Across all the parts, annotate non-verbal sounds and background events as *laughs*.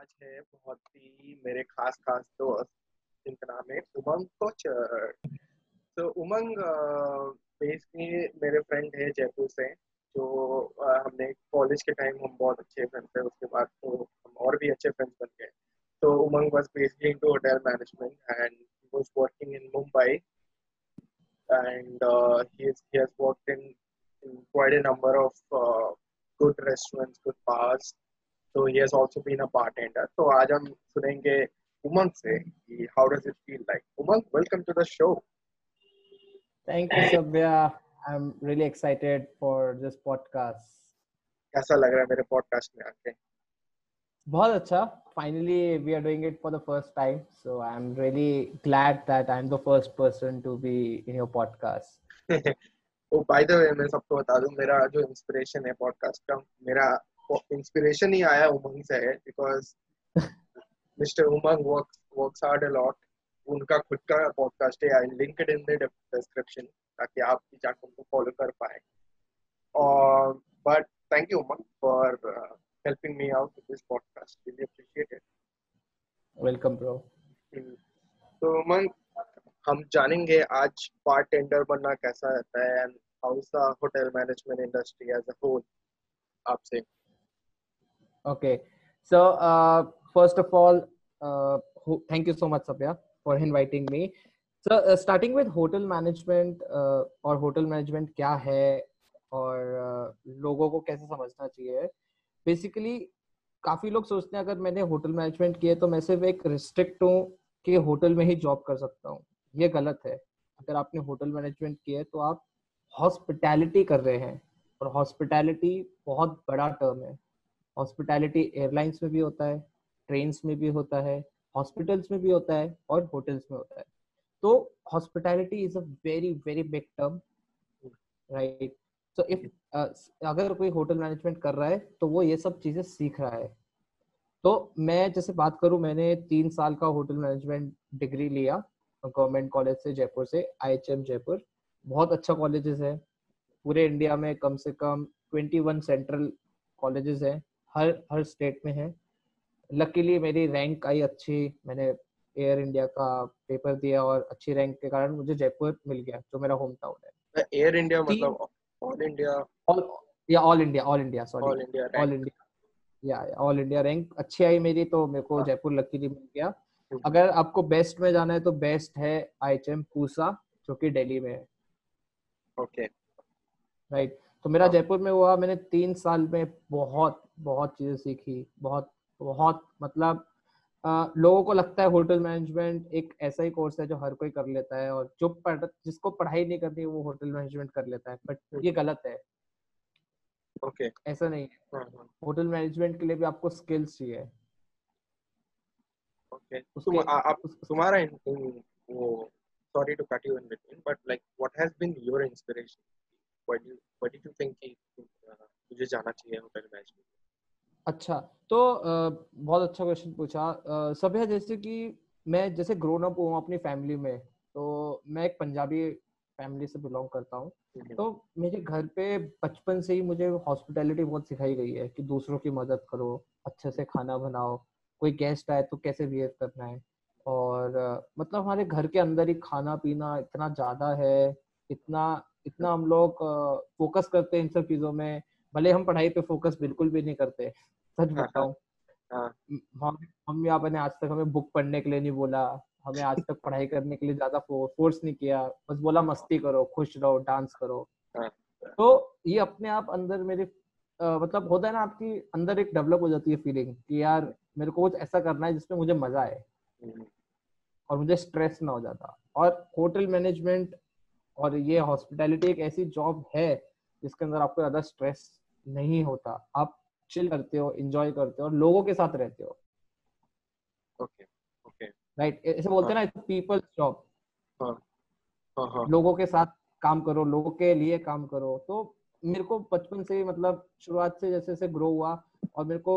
आज है बहुत ही मेरे खास खास दोस्त जिनका नाम है उमंग कोचर। तो उमंग बेसिकली मेरे फ्रेंड है जयपुर से जो हमने कॉलेज के टाइम हम बहुत अच्छे फ्रेंड थे उसके बाद तो हम और भी अच्छे फ्रेंड्स बन गए। तो Umang was basically into hotel management and was working in Mumbai and uh, he, is, he has worked in, in quite a number of uh, good restaurants, So he has also been a bartender. So आज हम सुनेंगे उमंग से कि how does it feel like? Umang, welcome to the show. Thank you, Sabya. I'm really excited for this podcast. कैसा लग रहा है मेरे पॉडकास्ट में आके बहुत अच्छा finally we are doing it for the first time so i'm really glad that i'm the first person to be in your podcast oh by the way मैं सबको बता दूँ मेरा जो इंस्पिरेशन है पॉडकास्ट का मेरा इंस्पिरेशन ही आया उमंग से है because mister Umang work works hard a lot उनका खुद का पॉडकास्ट है I link in the description ताकि आप भी जाकर उनको फॉलो कर पाए। और but thank you Umang for helping me out with this podcast. Really appreciate it. Welcome bro. तो उमंग हम जानेंगे आज बारटेंडर बनना कैसा रहता है and how is the hotel management industry as a whole आपसे। Okay. So, uh, first of all, uh, ho- thank you so much, Sabya, for inviting me. So, uh, starting with hotel management uh, और hotel management क्या है और uh, लोगों को कैसे समझना चाहिए? बेसिकली काफ़ी लोग सोचते हैं अगर मैंने होटल मैनेजमेंट किया तो मैं सिर्फ़ एक रिस्ट्रिक्ट हूँ कि होटल में ही जॉब कर सकता हूँ। ये गलत है। अगर आपने होटल मैनेजमेंट किया है तो आप हॉस्पिटैलिटी कर रहे हैं। और हॉस्पिटैलिटी बहुत बड़ा टर्म है। हॉस्पिटैलिटी एयरलाइंस में भी होता है ट्रेन में भी होता है, हॉस्पिटल्स में भी होता है और होटल्स में होता है। तो hospitality is a very very big term, right? So if अगर कोई होटल मैनेजमेंट कर रहा है तो वो ये सब चीज़ें सीख रहा है। तो मैं जैसे बात करूँ, मैंने तीन साल का होटल मैनेजमेंट डिग्री लिया, गवर्नमेंट कॉलेज से जयपुर से, आईएचएम जयपुर। बहुत अच्छा कॉलेजेस है। पूरे इंडिया में कम से कम 21 सेंट्रल कॉलेजेस हैं। हर हर स्टेट में है। लकीली मेरी रैंक आई अच्छी मैंने एयर इंडिया का पेपर दिया और अच्छी रैंक के कारण मुझे जयपुर मिल गया जो मेरा होम टाउन है एयर इंडिया मतलब ऑल इंडिया ऑल या all India all India sorry all India all India या ऑल इंडिया रैंक अच्छी आई मेरी तो मेरे को हाँ। जयपुर लकीली मिल गया। हम्म। अगर आपको बेस्ट में जाना है तो बेस्ट है आई एच एम पूसा जो कि दिल्ली में है। ओके राइट तो मेरा हाँ। जयपुर में हुआ मैंने तीन साल में बहुत बहुत चीज़ें सीखी बहुत बहुत मतलब आ, लोगों को लगता है होटल मैनेजमेंट एक ऐसा ही कोर्स है जो हर कोई कर लेता है और जो पढ़ जिसको पढ़ाई नहीं करनी वो होटल मैनेजमेंट कर लेता है बट हम्म। ये गलत है ओके okay. ऐसा नहीं है होटल हाँ, मैनेजमेंट हाँ। के लिए भी आपको स्किल्स चाहिए ओके तुम्हारा वो sorry to cut you in between but like what has been your inspiration why did you think कि तुझे जाना चाहिए होटल मैनेजमेंट अच्छा तो बहुत अच्छा क्वेश्चन पूछा। सभ्या जैसे कि मैं जैसे ग्रोन अप हुआ अपनी फैमिली में तो मैं एक पंजाबी फैमिली से बिलोंग करता हूँ। तो मेरे घर पे बचपन से ही मुझे हॉस्पिटैलिटी बहुत सिखाई गई है कि दूसरों की मदद करो अच्छे से खाना बनाओ कोई गेस्ट आए तो कैसे बिहेव करना है? और मतलब हमारे घर के अंदर ही खाना पीना इतना ज़्यादा है इतना इतना हम लोग फोकस करते हैं इन सब चीज़ों में। भले हम पढ़ाई पे फोकस बिल्कुल भी नहीं करते सच हाँ, बताऊँ। हाँ। हम हम यहाँ पर आज तक हमें बुक पढ़ने के लिए नहीं बोला हमें आज तक पढ़ाई करने के लिए ज़्यादा फोर्स नहीं किया। बस बोला मस्ती करो खुश रहो डांस करो। हाँ। तो ये अपने आप अंदर मेरे आ, मतलब होता है ना आपकी अंदर एक डेवलप हो जाती है फीलिंग कि यार मेरे को कुछ ऐसा करना है जिसमें मुझे मज़ा आए। हम्म। और मुझे स्ट्रेस ना हो जाता और होटल मैनेजमेंट और ये हॉस्पिटैलिटी एक ऐसी जॉब है जिसके अंदर आपको ज़्यादा स्ट्रेस नहीं होता। आप चिल करते हो एंजॉय करते हो और लोगों के साथ रहते हो। ओके ओके राइट ऐसे बोलते हैं ना पीपल जॉब लोगों के साथ काम करो लोगों के लिए काम करो। तो मेरे को बचपन से मतलब शुरुआत से जैसे जैसे ग्रो हुआ और मेरे को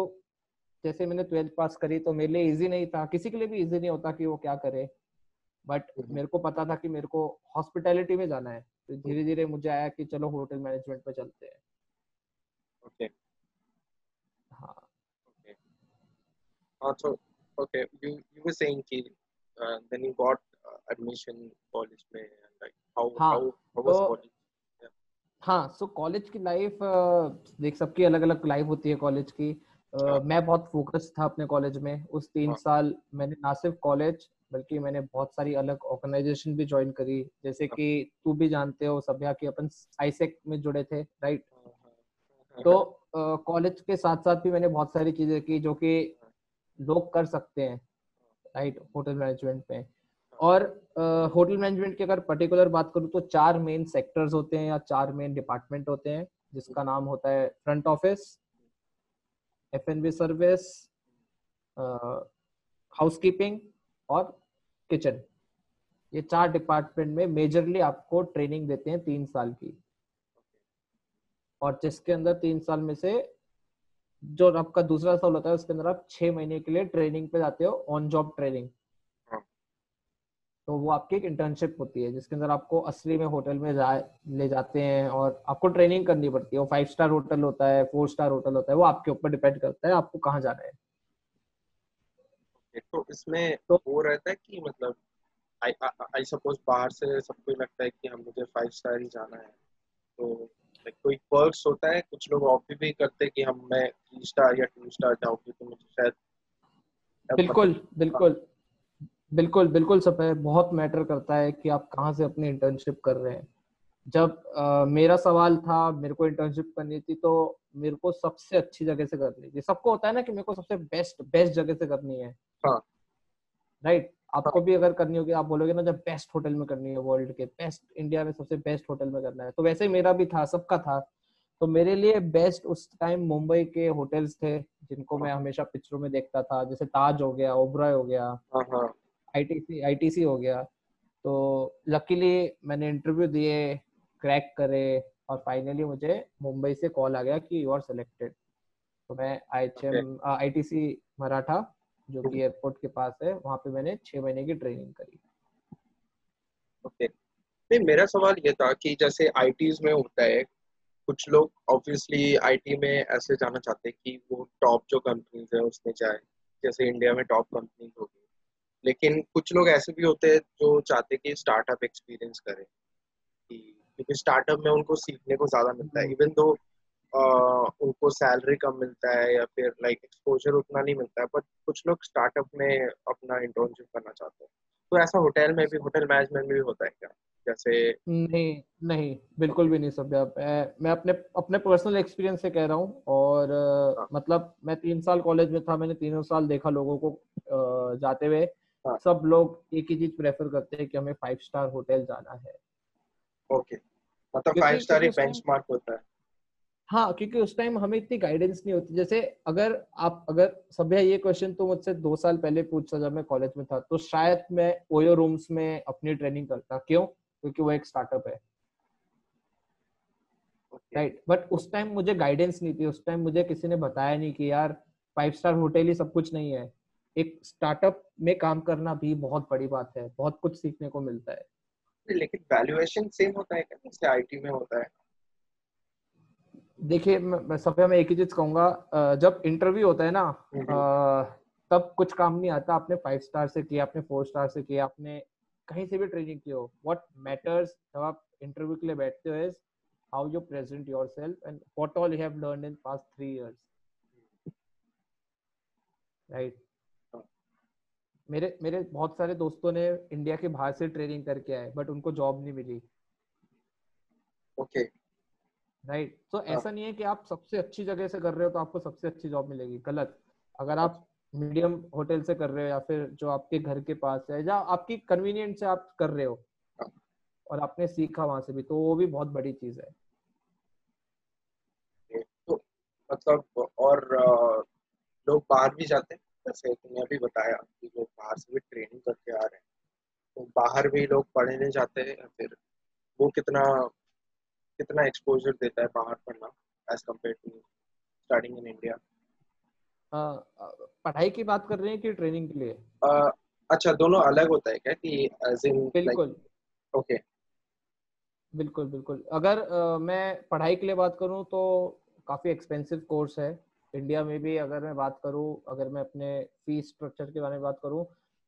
जैसे मैंने ट्वेल्थ पास करी तो मेरे लिए इजी नहीं था। किसी के लिए भी इजी नहीं होता कि वो क्या करे। But hmm. मेरे को पता था कि मेरे को हॉस्पिटैलिटी में जाना है। तो धीरे धीरे मुझे आया कि चलो होटल मैनेजमेंट पे चलते हैं। Okay Uh, so okay, you you were saying कि uh, then you got uh, admission college में and like how हाँ, how how was तो college? हाँ सो कॉलेज की लाइफ देख सबकी अलग अलग लाइफ होती है कॉलेज की। हाँ। मैं बहुत फोकस था अपने कॉलेज में। उस तीन हाँ। साल मैंने ना सिर्फ़ कॉलेज बल्कि मैंने बहुत सारी अलग ऑर्गेनाइजेशन भी ज्वाइन करी। जैसे। कि तू भी जानते हो सभ्या कि अपन आईसेक में जुड़े थे राइट हाँ, हाँ, तो कॉलेज के साथ साथ भी मैंने बहुत सारी चीज़ें की जो कि लोग कर सकते हैं राइट होटल मैनेजमेंट में। और होटल मैनेजमेंट की अगर पर्टिकुलर बात करूँ तो चार मेन सेक्टर्स होते हैं या चार मेन डिपार्टमेंट होते हैं जिसका नाम होता है front office F N B service housekeeping और किचन ये चार डिपार्टमेंट में मेजरली आपको ट्रेनिंग देते हैं तीन साल की। और जिसके अंदर तीन साल में से जो आपका दूसरा साल होता है उसके अंदर आप छह महीने के लिए ट्रेनिंग पे जाते हो ऑन जॉब ट्रेनिंग। तो वो आपकी एक इंटर्नशिप होती है जिसके अंदर आपको असली में होटल में जा ले जाते हैं और आपको ट्रेनिंग करनी पड़ती है। वो फाइव स्टार होटल होता है फोर स्टार होटल होता है वो आपके ऊपर डिपेंड करता है आपको कहाँ जाना है। तो इसमें तो- वो रहता है कि मतलब आई सपोज़ बाहर से सबको लगता है कि हम मुझे फाइव स्टार ही जाना है। तो like, कोई पर्क्स होता है कुछ लोग ऑप्ट भी करते हैं कि हम मैं थ्री स्टार या टू स्टार जाऊँगी तो मुझे शायद बिल्कुल बिल्कुल। बिल्कुल बिल्कुल सब है। बहुत मैटर करता है कि आप कहाँ से अपनी इंटर्नशिप कर रहे हैं। जब अ, मेरा सवाल था मेरे को इंटर्नशिप करनी थी तो मेरे को सबसे अच्छी जगह से करनी थी सबको होता है ना कि मेरे को सबसे बेस्ट बेस्ट जगह से करनी है। हाँ। राइट आपको भी अगर करनी होगी आप बोलोगे ना जब बेस्ट होटल में करनी है वर्ल्ड के बेस्ट इंडिया में सबसे बेस्ट होटल में करना है। तो वैसे ही मेरा भी था सबका था। तो मेरे लिए बेस्ट उस टाइम मुंबई के होटल्स थे जिनको मैं हमेशा पिक्चरों में देखता था। जैसे ताज हो गया ओबराय हो गया हाँ हाँ। आईटीसी आईटीसी हो गया। तो लकीली मैंने इंटरव्यू दिए क्रैक करे और फाइनली मुझे मुंबई से कॉल आ गया कि यू आर सिलेक्टेड तो मैं I H M I T C Maratha जो कि एयरपोर्ट के पास है वहाँ पे मैंने छह महीने की ट्रेनिंग करी। ओके नहीं मेरा सवाल ये था कि जैसे आईटीज में होता है कुछ लोग ऑब्वियसली आईटी में ऐसे जाना चाहते हैं कि वो टॉप जो कंपनीज़ है उसमें जाए। जैसे इंडिया में टॉप कंपनीज़ होगी लेकिन कुछ लोग ऐसे भी होते हैं जो चाहते हैं कि स्टार्टअप एक्सपीरियंस करें। क्योंकि स्टार्टअप में उनको सीखने को ज़्यादा मिलता है इवन दो उनको सैलरी कम मिलता है या फिर लाइक एक्सपोजर उतना नहीं मिलता है बट कुछ लोग स्टार्टअप में अपना इंटर्नशिप करना चाहते हैं। तो ऐसा होटल में भी होटल मैनेजमेंट में भी होता है क्या? जैसे नहीं नहीं बिल्कुल भी नहीं सब मैं मैं अपने अपने पर्सनल एक्सपीरियंस से कह रहा हूँ और अ, हाँ। मतलब मैं तीन साल कॉलेज में था मैंने तीनों साल देखा लोगों को जाते हुए। हाँ। सब लोग एक ही चीज़ प्रेफर करते हैं कि हमें फाइव स्टार होटल जाना है। ओके मतलब फाइव स्टार ही बेंचमार्क होता है। हाँ क्योंकि उस टाइम हमें इतनी गाइडेंस नहीं होती। जैसे अगर आप अगर सभ्य ये क्वेश्चन तो मुझसे दो साल पहले पूछता जब मैं कॉलेज में था तो शायद मैं ओयो रूम्स में अपनी ट्रेनिंग करता। क्यों? क्योंकि वो एक स्टार्टअप है। Right Okay. बट उस टाइम मुझे गाइडेंस नहीं थी। उस टाइम मुझे किसी ने बताया नहीं कि यार फाइव स्टार होटल ही सब कुछ नहीं है। एक स्टार्टअप में काम करना भी बहुत बड़ी बात है। बहुत कुछ सीखने को मिलता है। लेकिन वैल्यूएशन सेम होता है क्या? जैसे आईटी में होता है। देखिए मैं सभ्य में एक ही चीज़ कहूँगा जब इंटरव्यू होता है ना हम्म। तब कुछ काम नहीं आता। आपने फाइव स्टार से किया आपने फोर स्टार से किया आपने कहीं से भी ट्रेनिंग की हो। व्हाट मैटर्स जब आप इंटरव्यू के लिए बैठते हो is how you present yourself and what all you have learned in past three years right. मेरे मेरे बहुत सारे दोस्तों ने इंडिया के बाहर से ट्रेनिंग करके आए बट उनको जॉब नहीं मिली। ओके राइट तो ऐसा नहीं है कि आप सबसे अच्छी जगह से कर रहे हो तो आपको सबसे अच्छी जॉब मिलेगी। गलत। अगर आप मीडियम होटल से कर रहे हो या फिर जो आपके घर के पास है या आपकी कन्वीनियंट से आप कर रहे हो हाँ। और आपने सीखा वहाँ से भी तो वो भी बहुत बड़ी चीज़ है। तो मतलब और लोग बाहर भी जाते हैं? जैसे तुमने अभी बताया कि लोग बाहर से भी ट्रेनिंग करके आ रहे हैं तो बाहर भी लोग पढ़ने जाते हैं फिर वो कितना कितना एक्सपोजर देता है बाहर पढ़ना as compare to starting in India पढ़ाई की बात कर रहे हैं कि ट्रेनिंग के लिए? अच्छा दोनों अलग होता है क्या कि इन बिल्कुल। ओके बिल्कुल बिल्कुल। अगर अ, मैं पढ़ाई के लिए बात करूँ तो काफ़ी एक्सपेंसिव कोर्स है। इंडिया में भी अगर मैं बात करूँ अगर मैं अपने फ़ीस स्ट्रक्चर के बारे में बात करूँ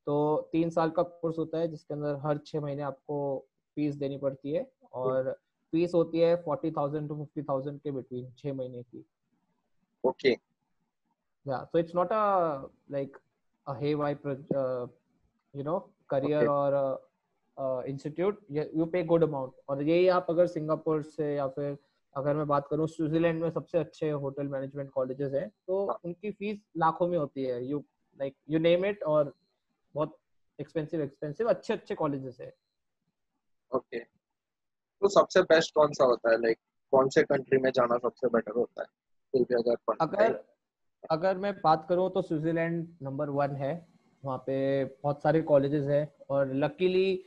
तो तीन साल का कोर्स होता है जिसके अंदर हर छह महीने आपको फ़ीस देनी पड़ती है और फ़ीस होती है forty thousand to fifty thousand के बिटवीन छह महीने की। Okay. A like a haywire uh, you know career Okay. or a, uh, institute you, you pay good amount और यही आप अगर सिंगापुर से या फिर अगर मैं बात करूँ स्विट्जरलैंड में सबसे अच्छे होटल मैनेजमेंट कॉलेजेस हैं तो हाँ. उनकी फ़ीस लाखों में होती है। You like you name it और बहुत एक्सपेंसिव एक्सपेंसिव अच्छे अच्छे कॉलेजेस है। Okay okay. तो सबसे बेस्ट कौन सा होता है? लाइक like, कौन से कंट्री में जाना सबसे बेटर होता है? कोई भी अगर अगर अगर मैं बात करूँ तो स्विट्जरलैंड नंबर वन है। वहाँ पे बहुत सारे कॉलेजेस हैं और लकीली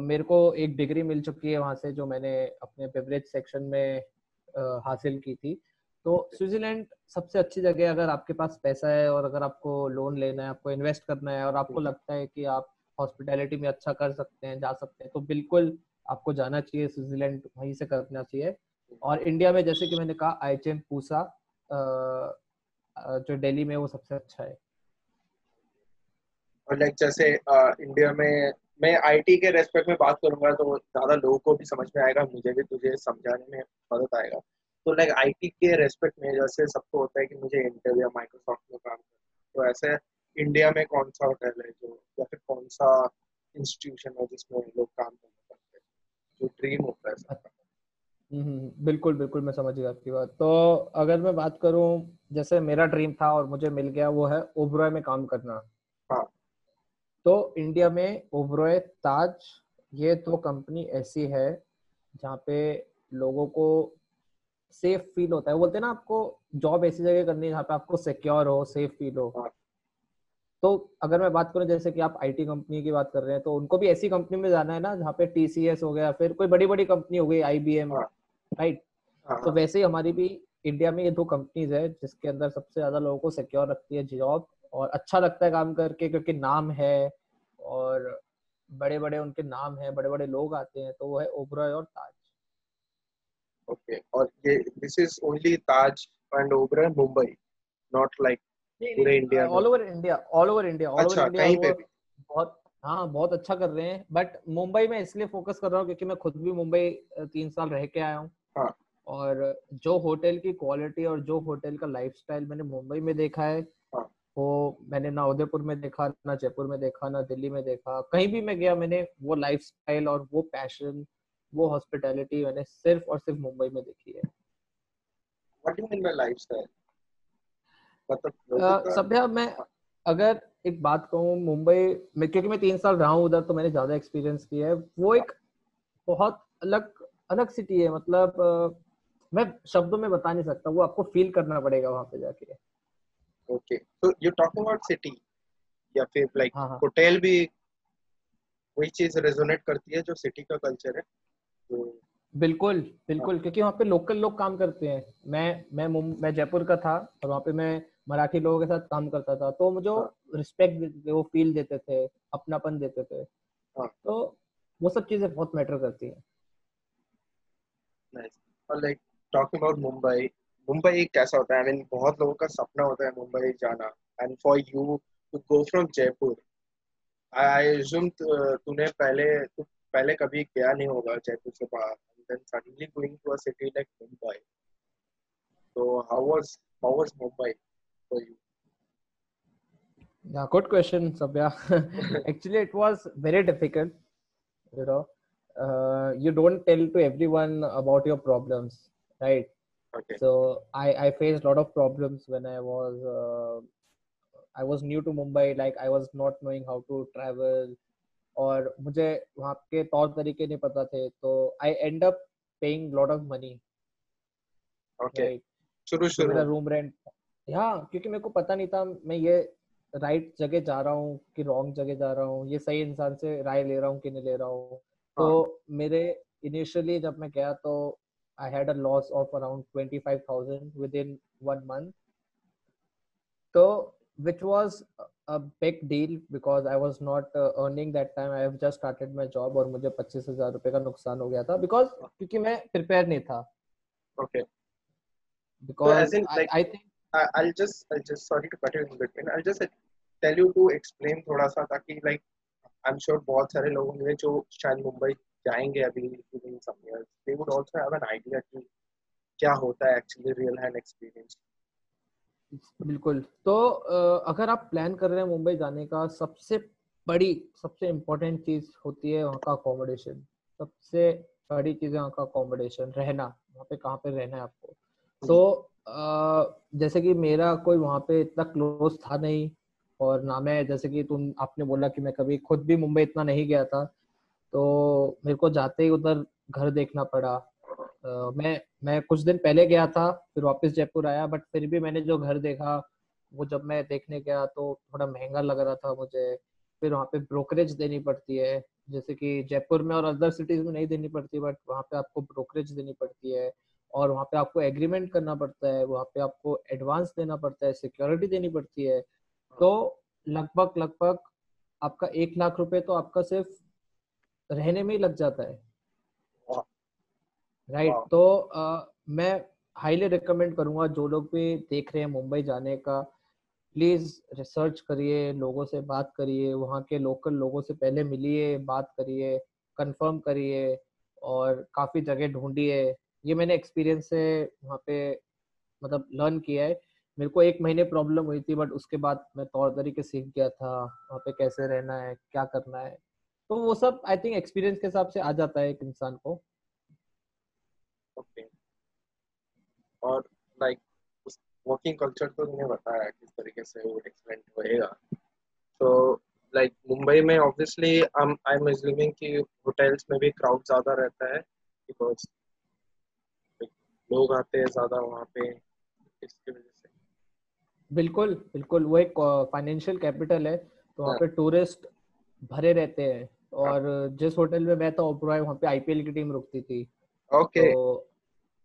मेरे को एक डिग्री मिल चुकी है वहाँ से जो मैंने अपने बेवरेज सेक्शन में हासिल की थी। तो स्विट्जरलैंड सबसे अच्छी जगह है अगर आपके पास पैसा है और अगर आपको लोन लेना है आपको इन्वेस्ट करना है और आपको लगता है कि आप हॉस्पिटैलिटी में अच्छा कर सकते हैं जा सकते हैं तो बिल्कुल आपको जाना चाहिए स्विट्जरलैंड वहीं से करना चाहिए। और इंडिया में जैसे कि मैंने कहा आई एच एम पूसा जो दिल्ली में वो सबसे अच्छा है। और लाइक जैसे इंडिया में मैं आईटी के रेस्पेक्ट में बात करूँगा तो ज़्यादा लोगों को भी समझ में आएगा मुझे भी तुझे समझाने में मदद आएगा। तो लाइक आईटी के रेस्पेक्ट में जैसे सबको होता है कि मुझे इंटेल या माइक्रोसॉफ्ट में काम करना तो ऐसे इंडिया में कौन सा होटल है जो या फिर कौन सा इंस्टीट्यूशन है जिसमें लोग काम करना चाहते हैं? जो ड्रीम होता है सबका। हम्म, बिल्कुल बिल्कुल मैं समझ गया आपकी बात। तो अगर मैं बात करूँ जैसे मेरा ड्रीम था और मुझे मिल गया वो है ओबरॉय में काम करना। हाँ। तो इंडिया में ओबरॉय ताज ये दो कंपनी ऐसी है जहाँ पे लोगों को सेफ़ फील होता है। बोलते हैं ना आपको जॉब ऐसी जगह करनी है जहाँ पे आपको सिक्योर हो सेफ़ फील हो। हाँ। तो अगर मैं बात करूँ जैसे कि आप आईटी कंपनी की बात कर रहे हैं तो उनको भी ऐसी कंपनी में जाना है ना जहाँ पे टीसीएस हो गया फिर कोई बड़ी बड़ी कंपनी हो गई आईबीएम हाँ। राइट हाँ। तो वैसे ही हमारी भी इंडिया में ये दो कंपनीज़ है जिसके अंदर सबसे ज़्यादा लोगों को सिक्योर रखती है जॉब और अच्छा लगता है काम करके क्योंकि नाम है और बड़े बड़े उनके नाम है बड़े बड़े लोग आते हैं तो वो है ओबरॉय और ताज ओके और ये this is only Taj and Oberoi Mumbai not like पूरे India all over India all over India all over India कहीं पे भी बहुत हाँ बहुत अच्छा कर रहे हैं बट मुंबई में इसलिए फोकस कर रहा हूँ क्योंकि मैं खुद भी मुंबई तीन साल रह के आया हूँ हाँ। और जो होटल की क्वालिटी और जो होटल का लाइफस्टाइल मैंने मुंबई में देखा हाँ। वो मैंने ना उदयपुर में देखा ना जयपुर में देखा ना दिल्ली में देखा। कहीं भी मैं गया मैंने वो लाइफस्टाइल और वो पैशन वो हॉस्पिटैलिटी मैंने सिर्फ़ और सिर्फ़ मुंबई में देखी है। What do mean by lifestyle मतलब सभ्या मैं अगर एक बात कहूँ मुंबई में क्योंकि मैं तीन साल रहा हूँ उधर तो मैंने ज़्यादा एक्सपीरियंस किया है। वो एक बहुत अलग अलग सिटी है। मतलब मैं शब्दों में बता नहीं सकता। वो आपको फील करना पड़ेगा वहाँ पे जाके। ओके तो यू टॉकिंग अबाउट सिटी या फिर लाइक हाँ हाँ। होटल भी वही चीज़ रेजोनेट करती है जो सिटी का कल्चर है। तो बिल्कुल बिल्कुल क्योंकि वहाँ पे लोकल लोग काम करते हैं। मैं मैं मैं जयपुर का था और वहाँ पे मैं मराठी लोगों के साथ काम करता था। तो मुझे हाँ। रिस्पेक्ट देते वो फील देते थे अपनापन देते थे। हाँ। तो वो सब चीज़ें बहुत मैटर करती हैं। और like talking about Mumbai Mumbai कैसा होता है आई I मीन mean, बहुत लोगों का सपना होता है मुंबई जाना and for you to go from Jaipur I assume तूने पहले तू पहले कभी गया नहीं होगा जयपुर से बाहर and then suddenly going to a city like Mumbai तो how was how was Mumbai for you Yeah, good question, Sabya. *laughs* Actually, it was very difficult. You know, uh, you don't tell to everyone about your problems, right? Okay So I I faced a lot of problems when I was uh, I was new to Mumbai. Like I was not knowing how to travel, और मुझे वहाँ के तौर तरीके नहीं पता थे तो I end up paying lot of money. Okay Right? शुरू जो मेरा शुरू रूम रेंट हाँ क्योंकि मेरे को पता नहीं था मैं ये राइट जगह जा रहा हूँ कि रॉन्ग जगह जा रहा हूँ ये सही इंसान से राय ले रहा हूँ कि नहीं ले रहा हूँ तो मेरे इनिशियली जब मैं गया तो I had a loss of around twenty five thousand within one month तो which was a big deal because I was not uh, earning that time. I have just started my job और मुझे पच्चीस हजार रुपए का नुकसान हो गया था because क्योंकि मैं प्रिपेयर नहीं था okay because as in, I, like- I think I'll just I'll just sorry to cut you in between. I'll just tell you to explain थोड़ा सा ताकि like I'm sure बहुत सारे लोग होंगे जो शायद मुंबई जाएँगे अभी within some years. They would also have an idea कि क्या होता है actually real hand experience. बिल्कुल तो अगर आप प्लान कर रहे हैं मुंबई जाने का सबसे बड़ी सबसे इम्पोर्टेंट चीज़ होती है वहाँ का अकोमोडेशन सबसे बड़ी चीज़ है वहाँ का अकोमोडेशन रहना वहाँ पे कहाँ पे रहना है आपको तो जैसे कि मेरा कोई वहाँ पे इतना क्लोज था नहीं और ना मैं जैसे कि तुम आपने बोला कि मैं कभी खुद भी मुंबई इतना नहीं गया था तो मेरे को जाते ही उधर घर देखना पड़ा। आ, मैं मैं कुछ दिन पहले गया था फिर वापस जयपुर आया बट फिर भी मैंने जो घर देखा वो जब मैं देखने गया तो थोड़ा महँगा लग रहा था मुझे। फिर वहाँ पे ब्रोकरेज देनी पड़ती है जैसे कि जयपुर में और अदर सिटीज़ में नहीं देनी पड़ती बट वहाँ पे आपको ब्रोकरेज देनी पड़ती है और वहाँ पे आपको एग्रीमेंट करना पड़ता है वहाँ पे आपको एडवांस देना पड़ता है सिक्योरिटी देनी पड़ती है। तो लगभग लगभग आपका एक लाख रुपए तो आपका सिर्फ़ रहने में ही लग जाता है। राइट right, तो आ, मैं हाईली रिकमेंड करूँगा जो लोग भी देख रहे हैं मुंबई जाने का प्लीज़ रिसर्च करिए लोगों से बात करिए वहाँ के लोकल लोगों से पहले मिलिए बात करिए कंफर्म करिए और काफ़ी जगह ढूंढिए। ये मैंने एक्सपीरियंस से वहाँ पे मतलब लर्न किया है। मेरे को एक महीने प्रॉब्लम हुई थी बट उसके बाद मैं तौर तरीके सीख गया था वहाँ पे कैसे रहना है क्या करना है। तो वो सब आई थिंक एक्सपीरियंस के हिसाब से आ जाता है एक इंसान को। Okay okay. और लाइक उस वर्किंग कल्चर तो तुमने बताया किस तरीके से वो एक्सपेंड होएगा। तो लाइक मुंबई में ऑब्वियसली आई एम अज्यूमिंग कि होटल्स में भी क्राउड ज़्यादा रहता है बिकॉज़ लोग आते हैं ज़्यादा वहाँ पे इसकी वजह से। बिल्कुल बिल्कुल वो एक फाइनेंशियल कैपिटल है तो वहाँ पे टूरिस्ट भरे रहते हैं। और जिस होटल में मैं था ओबरॉय वहाँ पे आईपीएल की टीम रुकती थी। ओके। तो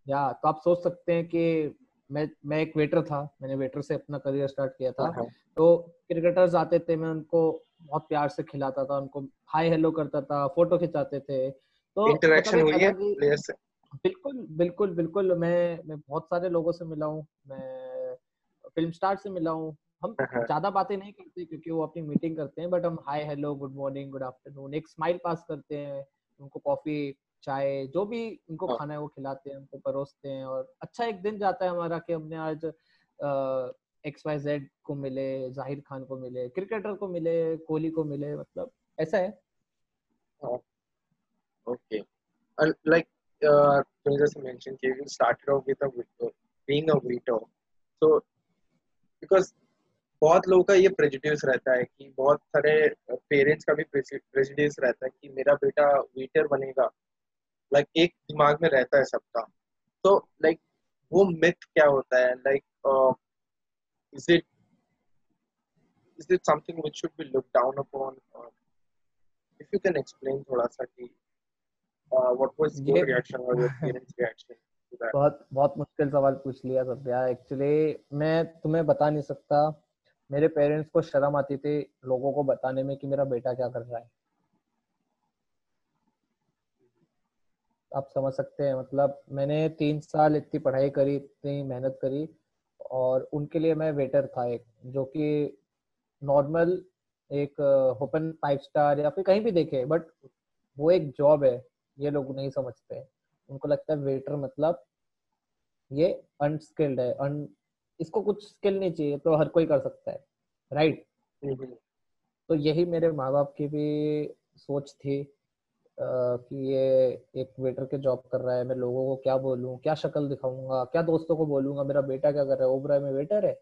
या तो आप सोच सकते हैं कि मैं मैं एक वेटर था मैंने वेटर से अपना करियर स्टार्ट किया था। हाँ। तो क्रिकेटर्स आते थे मैं उनको बहुत प्यार से खिलाता था उनको हाय हेलो करता था फ़ोटो खिंचाते थे। तो इंटरेक्शन हुई है प्लेयर्स से? बिल्कुल बिल्कुल बिल्कुल मैं मैं बहुत सारे लोगों से मिला हूँ। मैं फ़िल्म स्टार से मिला हूँ। हम हाँ, हाँ। ज़्यादा बातें नहीं करते क्योंकि वो अपनी मीटिंग करते हैं बट हम hi hello good morning good afternoon एक स्माइल पास करते हैं उनको कॉफ़ी चाय जो भी उनको हाँ। खाना है वो खिलाते हैं उनको परोसते हैं और अच्छा एक दिन जाता है हमारा कि हमने आज एक्स वाई जेड को मिले ज़ाहिर खान को मिले क्रिकेटर को मिले कोहली को मिले मतलब ऐसा है okay like uh, you just mentioned you started off with a window, being a waiter. So because बहुत लोगों का ये प्रेजुडिस रहता है कि बहुत सारे पेरेंट्स का भी प्रेजुडिस रहता है कि मेरा बेटा वेटर बनेगा। लाइक like, एक दिमाग में रहता है सबका। तो लाइक like, वो मिथ क्या होता है? Like is it it something which should be looked down upon? or if you can explain थोड़ा सा कि your reaction or your parents reaction to that? बहुत बहुत मुश्किल सवाल पूछ लिया सब यार। एक्चुअली मैं तुम्हें बता नहीं सकता मेरे पेरेंट्स को शर्म आती थी लोगों को बताने में कि मेरा बेटा क्या कर रहा है। आप समझ सकते हैं मतलब मैंने तीन साल इतनी पढ़ाई करी, इतनी मेहनत करी और उनके लिए मैं वेटर था एक, जो कि नॉर्मल एक ओपन फाइव स्टार या फिर कहीं भी देखे बट वो एक जॉब है, ये लोग नहीं समझते। उनको लगता है वेटर मतलब ये अनस्किल्ड है अन इसको कुछ स्किल नहीं चाहिए तो हर कोई कर सकता है राइट तो यही मेरे माँ बाप की भी सोच थी कि ये एक वेटर के जॉब कर रहा है मैं लोगों को क्या बोलूँ क्या शक्ल दिखाऊँगा क्या दोस्तों को बोलूँगा मेरा बेटा क्या कर रहा है ओबरा में वेटर है।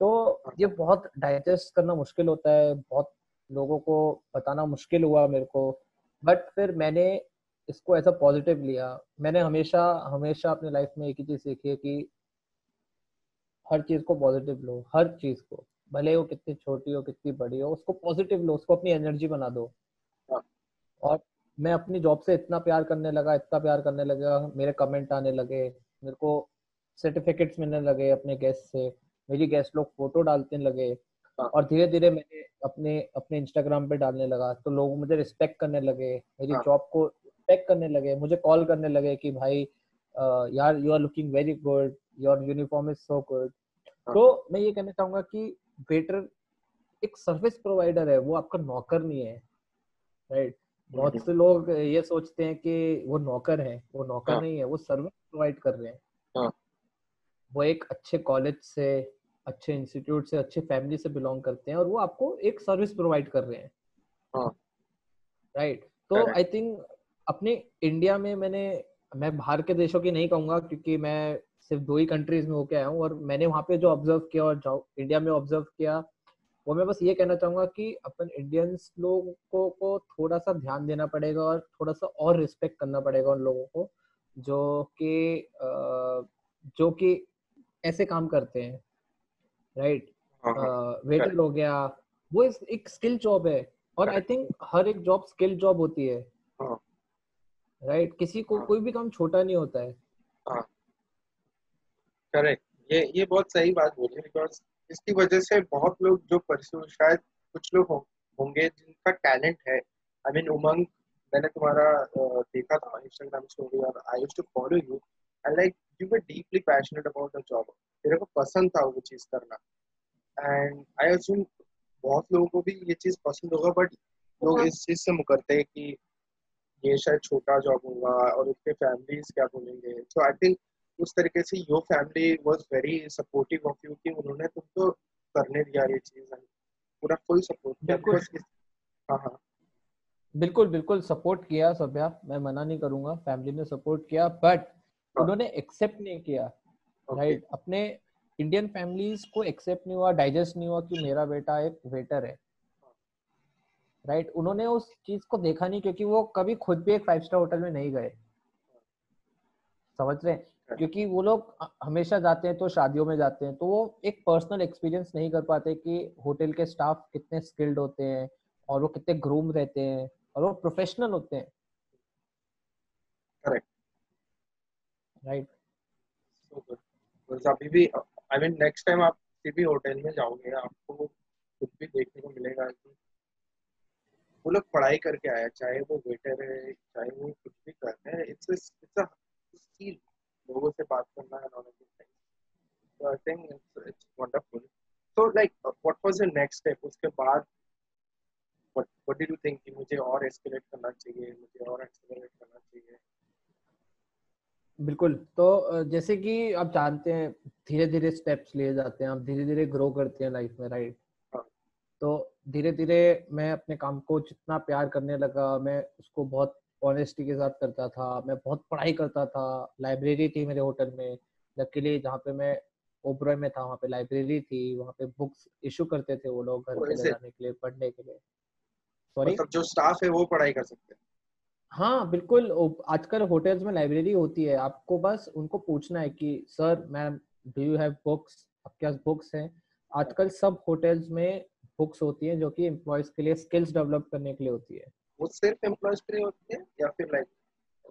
तो ये बहुत डाइजेस्ट करना मुश्किल होता है बहुत लोगों को बताना मुश्किल हुआ मेरे को। बट फिर मैंने इसको ऐसा पॉजिटिव लिया। मैंने हमेशा हमेशा अपनी लाइफ में एक ही चीज़ सीखी है कि हर चीज़ को पॉजिटिव लो हर चीज़ को भले वो कितनी छोटी हो कितनी बड़ी हो उसको पॉजिटिव लो उसको अपनी एनर्जी बना दो हाँ। और मैं अपनी जॉब से इतना प्यार करने लगा इतना प्यार करने लगा मेरे कमेंट आने लगे मेरे को सर्टिफिकेट्स मिलने लगे अपने गेस्ट से मेरी गेस्ट लोग फ़ोटो डालने लगे हाँ। और धीरे धीरे मैंने अपने अपने इंस्टाग्राम पे डालने लगा तो लोग मुझे रिस्पेक्ट करने लगे मेरी जॉब हाँ। को रिस्पेक्ट करने लगे मुझे कॉल करने लगे कि भाई यार you are looking very good your uniform is so good. तो मैं ये कहना चाहूँगा कि वेटर एक सर्विस प्रोवाइडर है वो आपका नौकर नहीं है राइट बहुत। से लोग ये सोचते हैं कि वो नौकर है वो नौकर हाँ। नहीं है वो सर्विस प्रोवाइड कर रहे हैं हाँ। वो एक अच्छे कॉलेज से अच्छे इंस्टीट्यूट से अच्छे फैमिली से बिलोंग करते हैं और वो आपको एक सर्विस प्रोवाइड कर रहे हैं हाँ। राइट तो आई थिंक अपने इंडिया में मैंने मैं बाहर के देशों की नहीं कहूँगा क्योंकि मैं सिर्फ़ दो ही कंट्रीज़ में होके आया हूँ और मैंने वहाँ पे जो ऑब्ज़र्व किया और जो इंडिया में ऑब्ज़र्व किया वो मैं बस ये कहना चाहूँगा कि अपन इंडियंस लोगों को थोड़ा सा ध्यान देना पड़ेगा और थोड़ा सा और रिस्पेक्ट करना पड़ेगा उन लोगों को जो कि जो कि ऐसे काम करते हैं राइट हाँ हाँ। वेटर हो गया वो एक स्किल जॉब है और आई थिंक हर एक जॉब स्किल जॉब होती है। हाँ। राइट किसी को हाँ। कोई भी काम छोटा नहीं होता है। करेक्ट ये ये बहुत सही बात बोली बिकॉज़ इसकी वजह से बहुत लोग जो परस्यू शायद कुछ लोग होंगे जिनका टैलेंट है। आई मीन उमंग मैंने तुम्हारा देखा था इंस्टाग्राम स्टोरी और I used to follow you and like you were deeply passionate about the job तेरे को पसंद था वो चीज़ करना। एंड आई अज्यूम बहुत लोगों को भी ये चीज़ पसंद होगा बट लोग इस चीज़ से मुकरते हैं कि ये शायद छोटा जॉब होगा और उसके फैमिलीज़ क्या बोलेंगे। सो आई थिंक उस तरीके से your family was very supportive of you कि उन्होंने तुमको करने दिया ये चीज़ पूरा फुल सपोर्ट किया हाँ हाँ। बिल्कुल बिल्कुल सपोर्ट किया सभ्या मैं मना नहीं करूँगा फैमिली ने सपोर्ट किया बट उन्होंने एक्सेप्ट नहीं किया। राइट okay, राइट अपने इंडियन फैमिलीज़ को एक्सेप्ट नहीं हुआ डाइजेस्ट नहीं हुआ कि मेरा बेटा एक वेटर है। Right right? उन्होंने उस चीज़ को देखा नहीं क्योंकि वो कभी खुद भी एक फाइव स्टार होटल में नहीं गए। समझ रहे हैं? क्योंकि वो लोग हमेशा जाते हैं तो शादियों में जाते हैं तो वो एक पर्सनल एक्सपीरियंस नहीं कर पाते कि होटल के स्टाफ कितने स्किल्ड होते हैं और वो कितने ग्रूम रहते हैं और वो प्रोफेशनल होते हैं। Correct. राइट अभी भी आई मीन नेक्स्ट टाइम आप किसी भी होटल में जाओगे आपको कुछ भी देखने को मिलेगा कि वो लोग पढ़ाई करके आया चाहे वो वेटर है चाहे वो कुछ भी कर रहे हैं इट्स इट्स अ स्किल लोगों से बात करना है नॉन so I think it's it's wonderful. So like, uh, what was the next step? उसके बाद what what did you think कि मुझे और escalate करना चाहिए मुझे और accelerate करना चाहिए बिल्कुल तो जैसे कि आप जानते हैं धीरे धीरे स्टेप्स लिए जाते हैं आप धीरे धीरे ग्रो करते हैं लाइफ में राइट हाँ। तो धीरे धीरे मैं अपने काम को जितना प्यार करने लगा मैं उसको बहुत ऑनेस्टी के साथ करता था मैं बहुत पढ़ाई करता था लाइब्रेरी थी मेरे होटल में लकीली जहाँ पे मैं ओबरॉय में था वहाँ पे लाइब्रेरी थी वहाँ पे बुक्स इशू करते थे वो लोग घर पे ले जाने के लिए पढ़ने के लिए। सॉरी मतलब जो स्टाफ है वो पढ़ाई कर सकते हैं। हाँ बिल्कुल आजकल होटल्स में लाइब्रेरी होती है आपको बस उनको पूछना है कि sir ma'am do you have books आपके पास बुक्स हैं? आजकल सब होटल्स में बुक्स होती हैं जो कि एम्प्लॉयज़ के लिए स्किल्स डेवलप करने के लिए होती है। वो सिर्फ़ एम्प्लॉयज़ के लिए होती है या फिर लाइक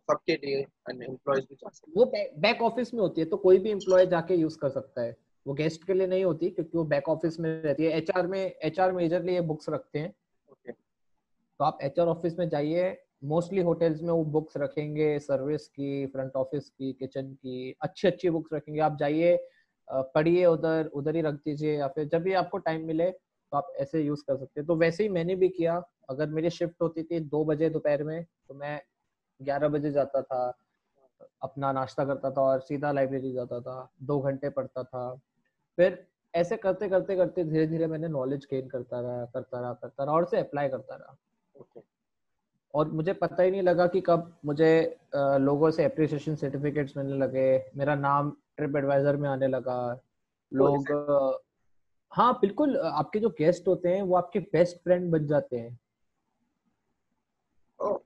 सबके लिए एम्प्लॉयज़ भी जा सकते वो बैक ऑफ़िस में होती है तो कोई भी एम्प्लॉय जाके यूज़ कर सकता है। वो गेस्ट के लिए नहीं होती क्योंकि वो बैक ऑफ़िस में रहती है। एचआर में एचआर मेजरली ये बुक्स रखते हैं। ओके तो आप एचआर ऑफ़िस में जाइए मोस्टली होटल्स में वो बुक्स रखेंगे सर्विस की फ्रंट ऑफ़िस की किचन की अच्छी अच्छी बुक्स रखेंगे। आप जाइए पढ़िए उधर उधर ही रख दीजिए या फिर जब भी आपको टाइम मिले तो आप ऐसे यूज़ कर सकते हैं। तो वैसे ही मैंने भी किया। अगर मेरी शिफ्ट होती थी दो बजे दोपहर में तो मैं ग्यारह बजे जाता था अपना नाश्ता करता था और सीधा लाइब्रेरी जाता था। दो घंटे पढ़ता था। फिर ऐसे करते करते करते धीरे धीरे मैंने नॉलेज गेन करता रहा करता रहा करता रहा और से अप्लाई करता रहा। और मुझे पता ही नहीं लगा कि कब मुझे लोगों से अप्रिसिएशन सर्टिफिकेट्स मिलने लगे। मेरा नाम ट्रिप एडवाइजर में आने लगा। लोग हाँ बिल्कुल आपके जो गेस्ट होते हैं वो आपके बेस्ट फ्रेंड बन जाते हैं। ओ।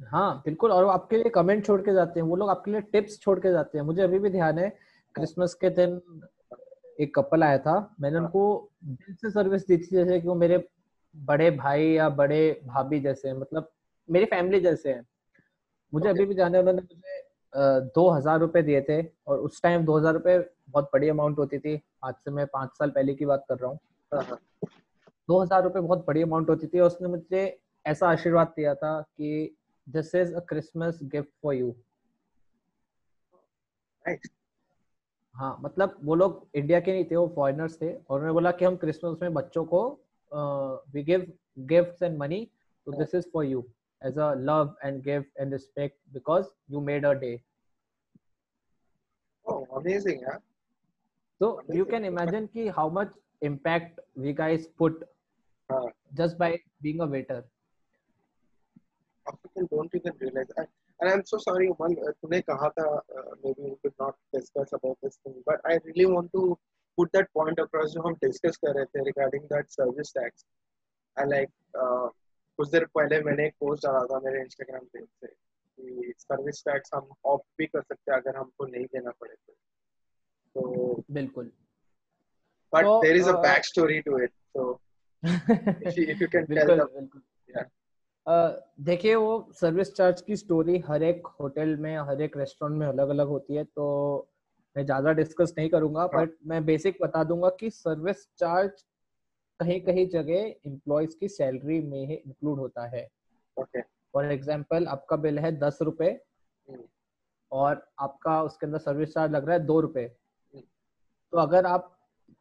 हाँ बिल्कुल और वो आपके लिए कमेंट छोड़ के जाते हैं। वो लोग आपके लिए टिप्स छोड़ के जाते हैं। मुझे अभी भी ध्यान है क्रिसमस के दिन एक कपल आया था। मैंने। उनको दिल से सर्विस दी थी जैसे कि वो मेरे बड़े भाई या बड़े भाभी जैसे हैं मतलब मेरी फैमिली जैसे हैं। मुझे Okay. अभी भी ध्यान है उन्होंने मुझे दो हज़ार रुपए दिए थे और उस टाइम दो हज़ार रुपए बहुत बड़ी अमाउंट होती थी। आज से मैं पाँच साल पहले की बात कर रहा हूँ। हाँ हाँ। दो हज़ार रुपए बहुत बड़ी अमाउंट होती थी और उसने मुझे ऐसा आशीर्वाद दिया था कि this is a Christmas gift for you हाँ मतलब वो लोग इंडिया के नहीं थे वो फॉरेनर्स थे और उन्होंने बोला कि हम क्रिसमस में बच्चों को we give gifts and money तो this is for you as a love and gift and respect because you made a day Oh, amazing, yeah. So you can imagine ki how much impact we guys put हाँ. just by being a waiter. People don't even realize. And, and I'm so sorry, uh, तूने कहा था uh, maybe we could not discuss about this thing, but I really want to put that point across जो हम discuss कर रहे थे regarding that service tax. I like uh, कुछ देर पहले मैंने एक पोस्ट डाला था मेरे Instagram पेज से कि सर्विस टैक्स हम ऑफ़ भी कर सकते हैं अगर हमको नहीं देना पड़े तो तो बिल्कुल but So, there is a uh, backstory to it so *laughs* if you, if you can tell बिल्कुल the बिल्कुल Yeah. देखिए वो सर्विस चार्ज की स्टोरी हर एक होटल में हर एक रेस्टोरेंट में अलग अलग होती है तो मैं ज़्यादा डिस्कस नहीं करूँगा हाँ. बट मैं बेसिक बता दूँगा कि सर्विस चार्ज कहीं कहीं जगह एम्प्लॉयज़ की सैलरी में ही इंक्लूड होता है okay फॉर एग्ज़ाम्पल आपका बिल है दस रुपए हम्म. और आपका उसके अंदर सर्विस चार्ज लग रहा है दो रुपए. तो अगर आप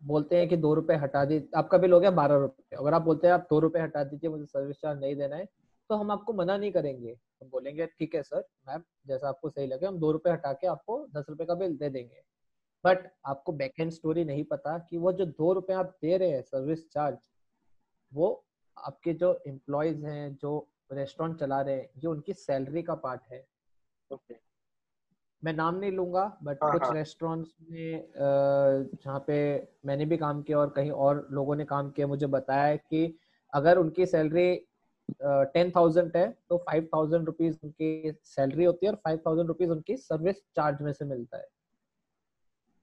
बोलते हैं कि दो रुपए हटा दी, आपका बिल हो गया बारह रुपए। अगर आप बोलते हैं आप दो रुपए हटा दीजिए, मुझे सर्विस चार्ज नहीं देना है तो हम आपको मना नहीं करेंगे। हम बोलेंगे, ठीक है सर मैम जैसा आपको सही लगे, हम दो रुपए हटा के आपको दस रुपए का बिल दे देंगे। बट आपको बैक एंड स्टोरी नहीं पता कि वो जो दो रुपए आप दे रहे हैं सर्विस चार्ज वो आपके जो एम्प्लॉयज़ हैं, जो रेस्टोरेंट चला रहे हैं, ये उनकी सैलरी का पार्ट है। Okay. मैं नाम नहीं लूँगा बट हाँ, कुछ हाँ. रेस्टोरेंट्स में जहाँ पे मैंने भी काम किया और कहीं और लोगों ने काम किया मुझे बताया कि अगर उनकी सैलरी टेन थाउज़ेंड है तो फाइव थाउज़ेंड रुपीज़ उनकी सैलरी होती है और फाइव थाउज़ेंड रुपीज़ उनकी सर्विस चार्ज में से मिलता है।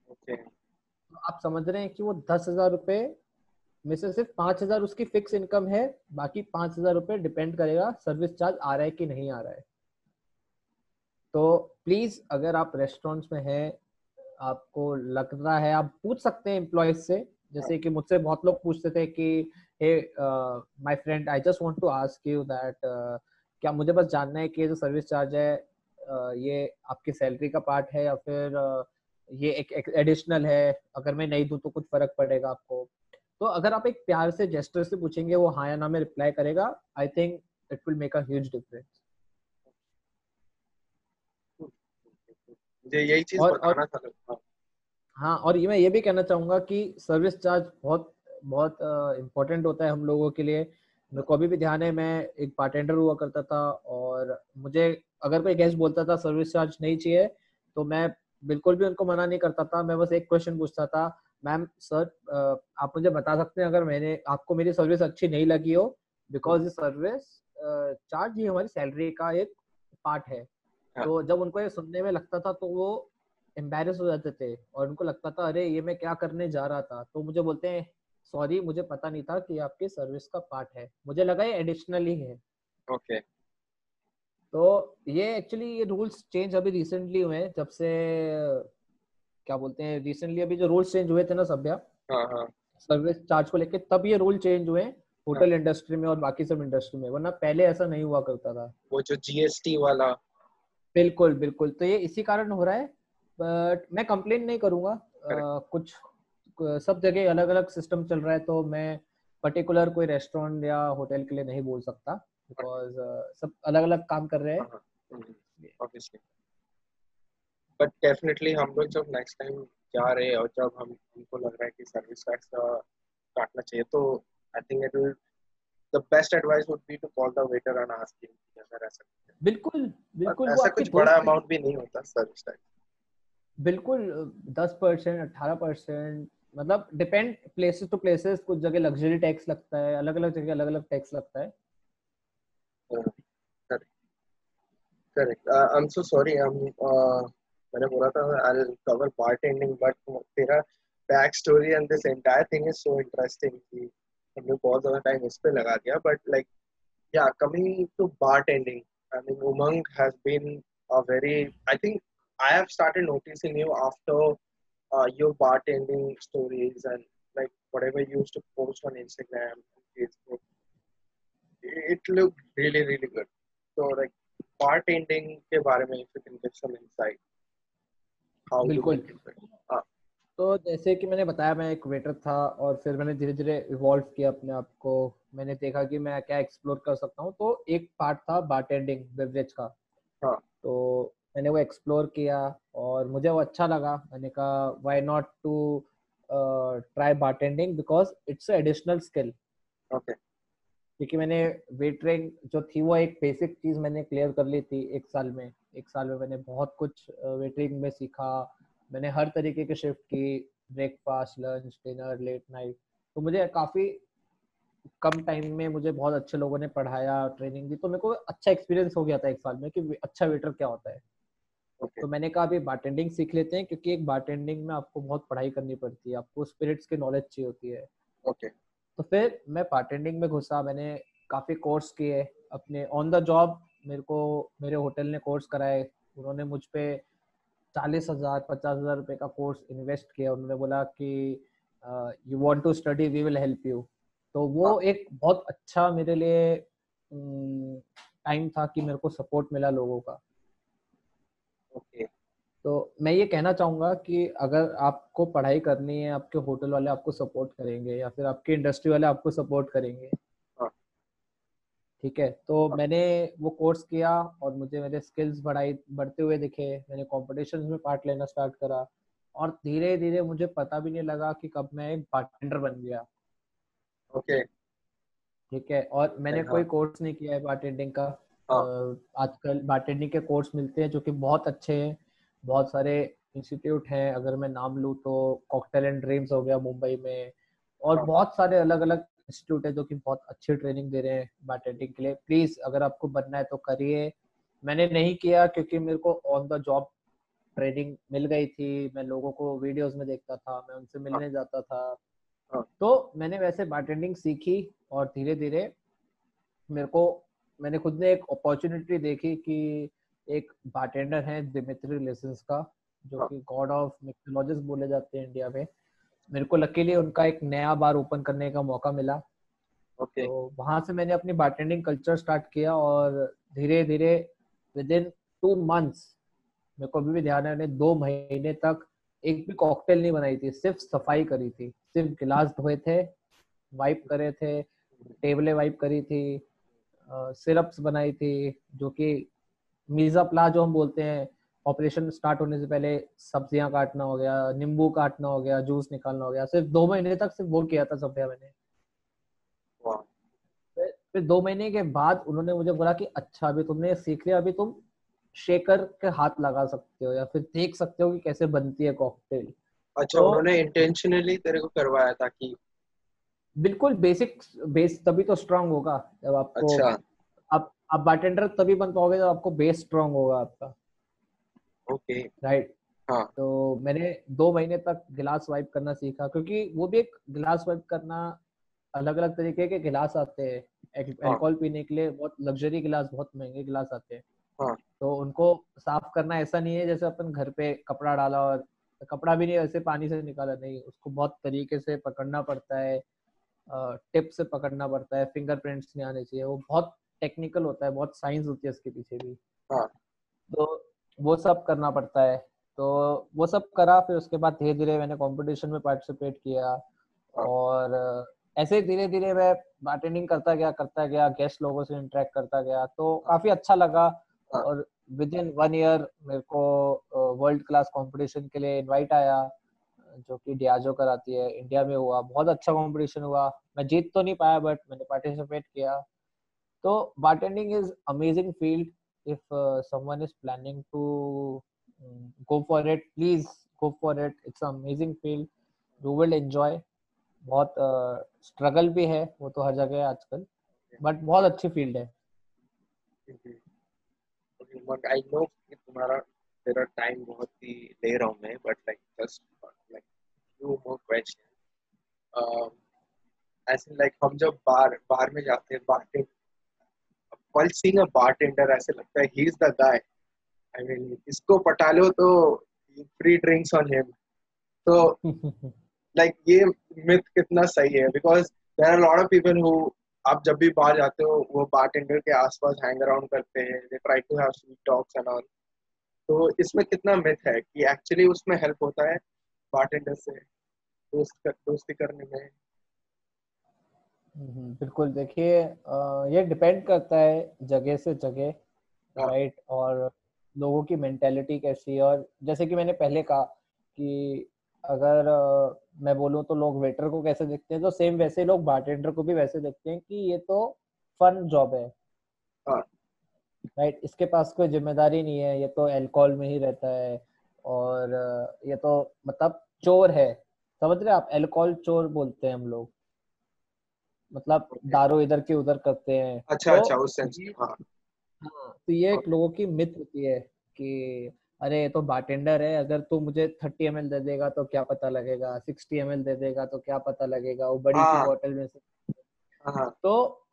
Okay तो आप समझ रहे हैं कि वो दस हज़ार रुपए में से सिर्फ़ पाँच हज़ार उसकी फिक्स इनकम है बाकी पाँच हज़ार रुपए डिपेंड करेगा सर्विस चार्ज आ रहा है कि नहीं आ रहा है। तो प्लीज़ अगर आप रेस्टोरेंट्स में हैं, आपको लग रहा है, आप पूछ सकते हैं एम्प्लॉयज़ से। जैसे कि मुझसे बहुत लोग पूछते थे कि, hey my friend I just want to ask you that क्या मुझे बस जानना है कि जो सर्विस चार्ज है ये आपकी सैलरी का पार्ट है या फिर ये एक एडिशनल है? अगर मैं नहीं दूँ तो कुछ फ़र्क पड़ेगा आपको? तो अगर आप एक प्यार से जेस्टर से पूछेंगे, वो हाँ या ना में रिप्लाई करेगा I think it will make a huge difference मुझे यही चीज़ और- और- था हाँ, और ये मैं ये भी कहना चाहूँगा कि सर्विस चार्ज बहुत बहुत इम्पोर्टेंट होता है हम लोगों के लिए। मेरे को अभी भी ध्यान है मैं एक बारटेंडर हुआ करता था और मुझे अगर कोई गेस्ट बोलता था सर्विस चार्ज नहीं चाहिए तो मैं बिल्कुल भी उनको मना नहीं करता था। मैं बस एक क्वेश्चन पूछता था मैम सर आप मुझे बता सकते हैं अगर मैंने आपको मेरी सर्विस अच्छी नहीं लगी हो? बिकॉज़ सर्विस चार्ज ही हमारी सैलरी का एक पार्ट हाँ. तो जब उनको ये सुनने में लगता था तो वो एम्बेरस हो जाते थे और उनको लगता था अरे ये मैं क्या करने जा रहा था? तो मुझे बोलते हैं सॉरी मुझे पता नहीं था कि आपकी सर्विस का पार्ट है। मुझे लगा ये एडिशनली है okay. तो ये एक्चुअली ये रूल्स चेंज अभी रिसेंटली हुए हैं जब से क्या बोलते हैं रिसेंटली अभी जो रूल्स चेंज हुए थे ना सभ्या हाँ हाँ। सर्विस चार्ज को लेके तब ये रूल चेंज हुए होटल इंडस्ट्री में और बाकी सब इंडस्ट्री में वरना पहले ऐसा नहीं हुआ करता था। वो जो जीएसटी वाला बिल्कुल बिल्कुल। तो ये इसी कारण हो रहा है। बट मैं कंप्लेन नहीं करूँगा। अ, कुछ सब जगह अलग अलग सिस्टम चल रहा है तो मैं पर्टिकुलर कोई रेस्टोरेंट या होटल के लिए नहीं बोल सकता। बिकॉज़ सब अलग अलग काम कर रहे हैं। बट डेफिनेटली हम लोग जब नेक्स्ट टाइम जा रहे हैं और जब हम हमको लग रहा है कि सर्विस टैक्स काटना चाहिए तो I think it will the best advice would be to call the waiter and ask him अगर ऐसा बिल्कुल बिल्कुल ऐसा कुछ बड़ा अमाउंट भी नहीं होता सर्विस टैक्स बिल्कुल दस परसेंट अठारह परसेंट मतलब डिपेंड प्लेसेस टू प्लेसेस कुछ जगह लग्जरी टैक्स लगता है अलग अलग जगह अलग अलग टैक्स लगता है। Correct I am so sorry मैंने बोला था I will cover bartending but तेरा back story and this entire thing is so interesting कि हमने बहुत ज़्यादा टाइम इस पे लगा दिया but like coming to bartending i mean umang has been a very i think i have started noticing you after uh, your bartending stories and like whatever you used to post on instagram facebook it looked really really good so like bartending ke bare mein if you can give some insight how you बिल्कुल। make it better. तो जैसे कि मैंने बताया मैं एक waiter था और फिर मैंने धीरे धीरे इवॉल्व किया अपने आप को। मैंने देखा कि मैं क्या एक्सप्लोर कर सकता हूँ। तो एक पार्ट था बारटेंडिंग बेवरेज का। हाँ. तो मैंने वो एक्सप्लोर किया और मुझे वो अच्छा लगा। मैंने कहा why not to try bartending because it's additional skill okay क्योंकि मैंने वेटरिंग जो थी वो एक बेसिक चीज़ मैंने क्लियर कर ली थी एक साल में। एक साल में मैंने बहुत कुछ वेटरिंग में सीखा। मैंने हर तरीके के शिफ्ट की breakfast lunch dinner late night तो मुझे काफ़ी कम टाइम में मुझे बहुत अच्छे लोगों ने पढ़ाया ट्रेनिंग दी। तो मेरे को अच्छा एक्सपीरियंस हो गया था एक साल में कि अच्छा वेटर क्या होता है। Okay. तो मैंने कहा अभी बारटेंडिंग सीख लेते हैं क्योंकि एक बारटेंडिंग में आपको बहुत पढ़ाई करनी पड़ती है। आपको स्पिरिट्स की नॉलेज चाहिए होती है। Okay okay. तो फिर मैं बारटेंडिंग में घुसा। मैंने काफ़ी कोर्स किए। अपने ऑन द जॉब मेरे को मेरे होटल ने कोर्स कराए। उन्होंने मुझ पर चालीस हज़ार पचास हज़ार रुपए का कोर्स इन्वेस्ट किया। उन्होंने बोला कि you want to study we will help you तो वो हाँ। एक बहुत अच्छा मेरे लिए टाइम था कि मेरे को सपोर्ट मिला लोगों का। ओके तो मैं ये कहना चाहूँगा कि अगर आपको पढ़ाई करनी है आपके होटल वाले आपको सपोर्ट करेंगे या फिर आपके इंडस्ट्री वाले आपको सपोर्ट करेंगे ठीक है तो हाँ। मैंने वो कोर्स किया और मुझे मेरे स्किल्स बढ़ाई बढ़ते हुए दिखे मैंने कॉम्पिटिशन में पार्ट लेना स्टार्ट करा और धीरे धीरे मुझे पता भी नहीं लगा कि कब मैं एक बारटेंडर बन गया ओके ठीक है और मैंने हाँ. कोई कोर्स नहीं किया है बारटेंडिंग का हाँ. आजकल बारटेंडिंग के कोर्स मिलते हैं जो कि बहुत अच्छे हैं बहुत सारे इंस्टीट्यूट हैं अगर मैं नाम लूँ तो कॉकटेल एंड ड्रीम्स हो गया मुंबई में और. बहुत सारे अलग अलग इंस्टीट्यूट है जो कि बहुत अच्छी ट्रेनिंग दे रहे हैं बारटेंडिंग के लिए प्लीज़ अगर आपको बनना है तो करिए मैंने नहीं किया क्योंकि मेरे को ऑन द जॉब ट्रेनिंग मिल गई थी मैं लोगों को वीडियोस में देखता था मैं उनसे मिलने हाँ। जाता था हाँ। तो मैंने वैसे बारटेंडिंग सीखी और धीरे धीरे मेरे को मैंने खुद ने एक अपॉर्चुनिटी देखी कि एक बारटेंडर है दिमित्री लेसेंस का जो हाँ। कि गॉड ऑफ़ मिक्सोलॉजिस्ट बोले जाते हैं इंडिया में मेरे को लकीली उनका एक नया बार ओपन करने का मौका मिला। Okay. तो वहाँ से मैंने अपनी बारटेंडिंग कल्चर स्टार्ट किया और धीरे धीरे विद इन टू मंथ्स मेरे को अभी भी ध्यान है दो महीने तक एक भी कॉकटेल नहीं बनाई थी सिर्फ़ सफ़ाई करी थी। सिर्फ़ गिलास धोए थे वाइप करे थे टेबलें वाइप करी थी सिरप्स बनाई थी जो कि मीजा प्ला जो हम बोलते हैं। ऑपरेशन स्टार्ट होने से पहले सब्ज़ियाँ काटना हो गया नींबू काटना हो गया जूस निकालना हो गया। सिर्फ़ दो महीने तक सिर्फ़ वो किया था सब मैंने। फिर दो महीने के बाद उन्होंने मुझे बोला कि अच्छा अभी तुमने सीख लिया अभी तुम शेकर के हाथ लगा सकते हो या फिर देख सकते हो कि कैसे बनती है कॉकटेल अच्छा तो, उन्होंने इंटेंशनली तेरे को करवाया था कि बिल्कुल बेसिक बेस तभी तो स्ट्रांग होगा। जब आपको अच्छा। आप आप बारटेंडर तभी बन पाओगे जब आपको बेस स्ट्रांग होगा आपका। ओके। राइट। हाँ। तो मैंने दो महीने तक गिलास वाइप करना सीखा क्योंकि वो भी एक गिलास वाइप करना अलग अलग तरीके के गिलास आते हैं। अल्कोहल हाँ. पीने के लिए बहुत लग्जरी गिलास बहुत महँगे गिलास आते हैं। हाँ. तो उनको साफ़ करना ऐसा नहीं है जैसे अपन घर पे कपड़ा डाला और कपड़ा भी नहीं वैसे पानी से निकाला नहीं। उसको बहुत तरीके से पकड़ना पड़ता है टिप से पकड़ना पड़ता है फिंगरप्रिंट्स नहीं आने चाहिए। वो बहुत टेक्निकल होता है बहुत साइंस होती है उसके पीछे भी। हाँ. तो वो सब करना पड़ता है। तो वो सब करा फिर उसके बाद धीरे धीरे मैंने कंपटीशन में पार्टिसिपेट किया हाँ। और ऐसे धीरे धीरे मैं बार्टेनिंग करता गया करता गया गेस्ट लोगों से इंटरेक्ट करता गया। तो काफ़ी अच्छा लगा हाँ। और विद इन वन ईयर मेरे को वर्ल्ड क्लास कंपटीशन के लिए इनवाइट आया जो कि डियाजो कराती है इंडिया में हुआ। बहुत अच्छा कंपटीशन हुआ। मैं जीत तो नहीं पाया बट मैंने पार्टिसिपेट किया। तो bartending is amazing field if uh, someone is planning to um, go for it please go for it. It's an amazing field. You will enjoy. बहुत स्ट्रगल uh, भी है वो तो हर जगह है आजकल बट बहुत अच्छी फ़ील्ड है। आई नो कि तुम्हारा तेरा टाइम बहुत ही ले रहा हूँ मैं but like just like few more question ऐसे लाइक हम जब बार बार में जाते हैं बार while seeing a bartender ऐसे लगता है he is the guy. I mean इसको पटा लो तो free drinks on him. तो *laughs* like ये myth कितना सही है because there are a lot of people who आप जब भी बाहर जाते हो वो बारटेंडर के आसपास हैंग अराउंड करते हैं they try to have sweet talks and all तो इसमें कितना मिथ है कि एक्चुअली उसमें हेल्प होता है बारटेंडर से दोस्त दोस्ती करने में। बिल्कुल देखिए ये डिपेंड करता है जगह से जगह राइट हाँ। और लोगों की मेंटेलिटी कैसी है और जैसे कि मैंने पहले कहा कि अगर मैं बोलूँ तो लोग वेटर को कैसे देखते हैं? तो सेम वैसे लोग बारटेंडर को भी वैसे देखते हैं कि ये तो फन जॉब है। राइट हाँ। इसके पास कोई ज़िम्मेदारी नहीं है ये तो एल्कोहल में ही रहता है और ये तो मतलब चोर है। समझ रहे आप? एल्कोहल चोर बोलते हैं हम लोग। मतलब दारू इधर के उधर करते हैं। अच्छा तो, अच्छा उस सेंस हाँ। हाँ तो ये एक लोगों की मिथ होती है कि अरे ये तो बारटेंडर है अगर तू मुझे थर्टी एम दे देगा तो क्या पता लगेगा सिक्सटी एम दे देगा तो क्या पता लगेगा वो बड़ी सी बोतल में से हाँ, हाँ। तो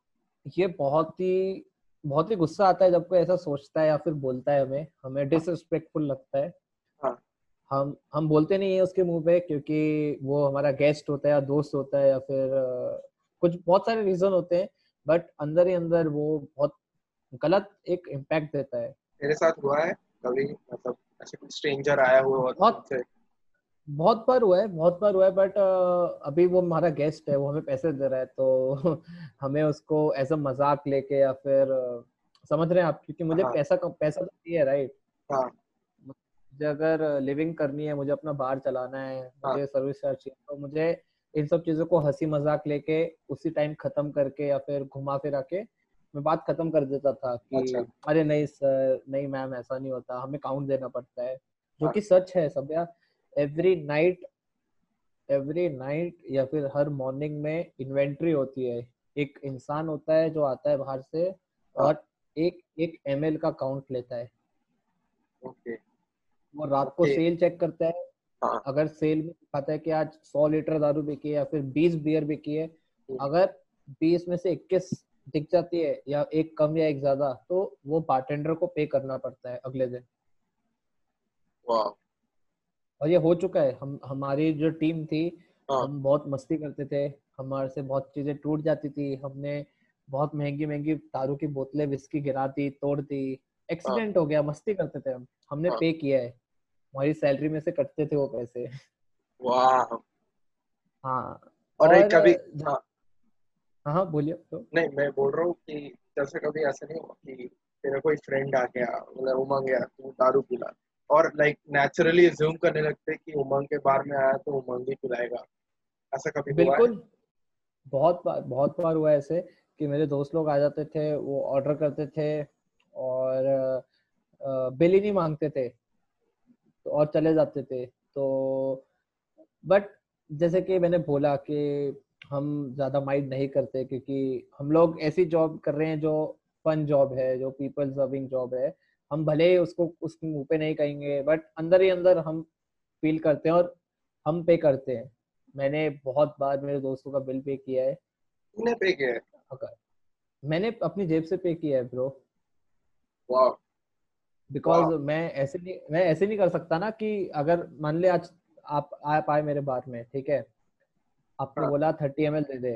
ये बहुत ही बहुत ही गुस्सा आता है जब कोई ऐसा सोचता है या फिर बोलता है हमें हमें डिसरिस्पेक्टफुल लगता है। हाँ। हम हम बोलते नहीं है उसके मुँह पे क्योंकि वो हमारा गेस्ट होता है या दोस्त होता है या फिर कुछ बहुत सारे रीजन होते हैं बट अंदर ही अंदर वो बहुत गलत एक इम्पैक्ट देता है मेरे साथ हुआ है कभी मतलब ऐसे कोई स्ट्रेंजर आया हुआ बहुत बहुत बार हुआ है बहुत बार हुआ है बट अभी वो हमारा गेस्ट है वो हमें पैसे दे रहा है तो *laughs* हमें उसको एज अ मज़ाक लेके या फिर समझ रहे हैं आप क्योंकि मुझे हाँ. पैसा पैसा तो चाहिए राइट हाँ. मुझे अगर लिविंग करनी है मुझे अपना बार चलाना है हाँ. मुझे सर्विस चार्ज चाहिए तो मुझे इन सब चीज़ों को हँसी मज़ाक लेके उसी टाइम खत्म करके या फिर घुमा फिरा के मैं बात खत्म कर देता था कि अच्छा। अरे नहीं सर नहीं मैम ऐसा नहीं होता। हमें काउंट देना पड़ता है। जो हाँ। कि सच है सब यार। एवरी नाइट एवरी नाइट या फिर हर मॉर्निंग में इन्वेंट्री होती है। एक इंसान होता है जो आता है बाहर से हाँ। और एक एक एम का काउंट लेता है। ओके वो रात को सेल चेक करता है। हाँ. अगर सेल में दिखाता है कि आज सौ लीटर दारू बिकी है या फिर बीस बियर बिकी है हम्म। अगर बीस में से इक्कीस दिख जाती है या एक कम या एक ज़्यादा तो वो बारटेंडर को पे करना पड़ता है अगले दिन और ये हो चुका है हम हमारी जो टीम थी हाँ. हम बहुत मस्ती करते थे हमारे से बहुत चीज़ें टूट जाती थी हमने बहुत महँगी महँगी दारू की बोतलें विस्की गिरा दी तोड़ दी एक्सीडेंट हाँ. हो गया मस्ती करते थे हम हमने हाँ. पे किया है हमारी सैलरी में से कटते थे वो पैसे। वाह। हाँ और, और कभी हाँ हाँ, बोलिए तो नहीं मैं बोल रहा हूँ कि जैसे कभी ऐसा नहीं हुआ कि तेरा कोई फ्रेंड आ गया मतलब उमंग गया तू दारू पिला। और लाइक नेचुरली ज्यूम करने लगते कि उमंग के बार में आया तो उमंग ही पिलाएगा। ऐसा कभी बिल्कुल। बहुत बार बहुत बार हुआ ऐसे कि मेरे दोस्त लोग आ जाते थे वो ऑर्डर करते थे और बिल ही नहीं मांगते थे। तो और चले जाते थे। तो बट जैसे कि मैंने बोला कि हम ज़्यादा माइंड नहीं करते क्योंकि हम लोग ऐसी जॉब कर रहे हैं जो फन जॉब है जो पीपल सर्विंग जॉब है। हम भले ही उसको उस मुँह पे नहीं कहेंगे बट अंदर ही अंदर हम फील करते हैं और हम पे करते हैं। मैंने बहुत बार मेरे दोस्तों का बिल पे किया है। तूने पे किया है? मैंने अपनी जेब से पे किया है ब्रो वाह बिकॉज़ मैं ऐसे नहीं मैं ऐसे नहीं कर सकता ना कि अगर मान ले आज आप आप आए मेरे बार में ठीक है? आपने हाँ. बोला थर्टी एम दे दे।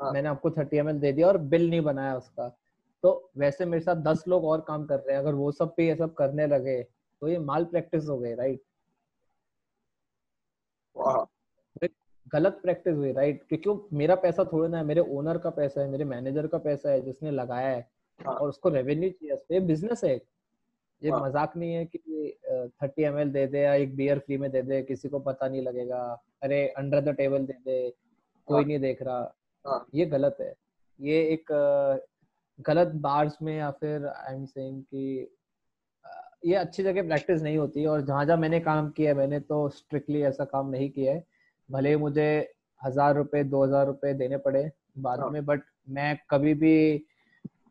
हाँ. मैंने आपको थर्टी एम दे दिया और बिल नहीं बनाया उसका। तो वैसे मेरे साथ दस लोग और काम कर रहे हैं अगर वो सब भी ये सब करने लगे तो ये माल प्रैक्टिस हो गई राइट? गलत प्रैक्टिस हुई राइट? क्योंकि मेरा पैसा थोड़ा ना है मेरे ओनर का पैसा है मेरे मैनेजर का पैसा है जिसने लगाया है हाँ. और उसको रेवेन्यू चाहिए बिज़नेस है ये हाँ। मज़ाक नहीं है कि थर्टी एम दे दे या एक बियर फ्री में दे दे किसी को पता नहीं लगेगा अरे अंडर द टेबल दे दे कोई हाँ। नहीं देख रहा हाँ। ये गलत है ये एक गलत बार्स में या फिर आई एम सेइंग कि ये अच्छी जगह प्रैक्टिस नहीं होती और जहाँ जहाँ मैंने काम किया है मैंने तो स्ट्रिक्टली ऐसा काम नहीं किया है भले मुझे हज़ार रुपये दो हज़ार रुपए देने पड़े बाद में बट मैं कभी भी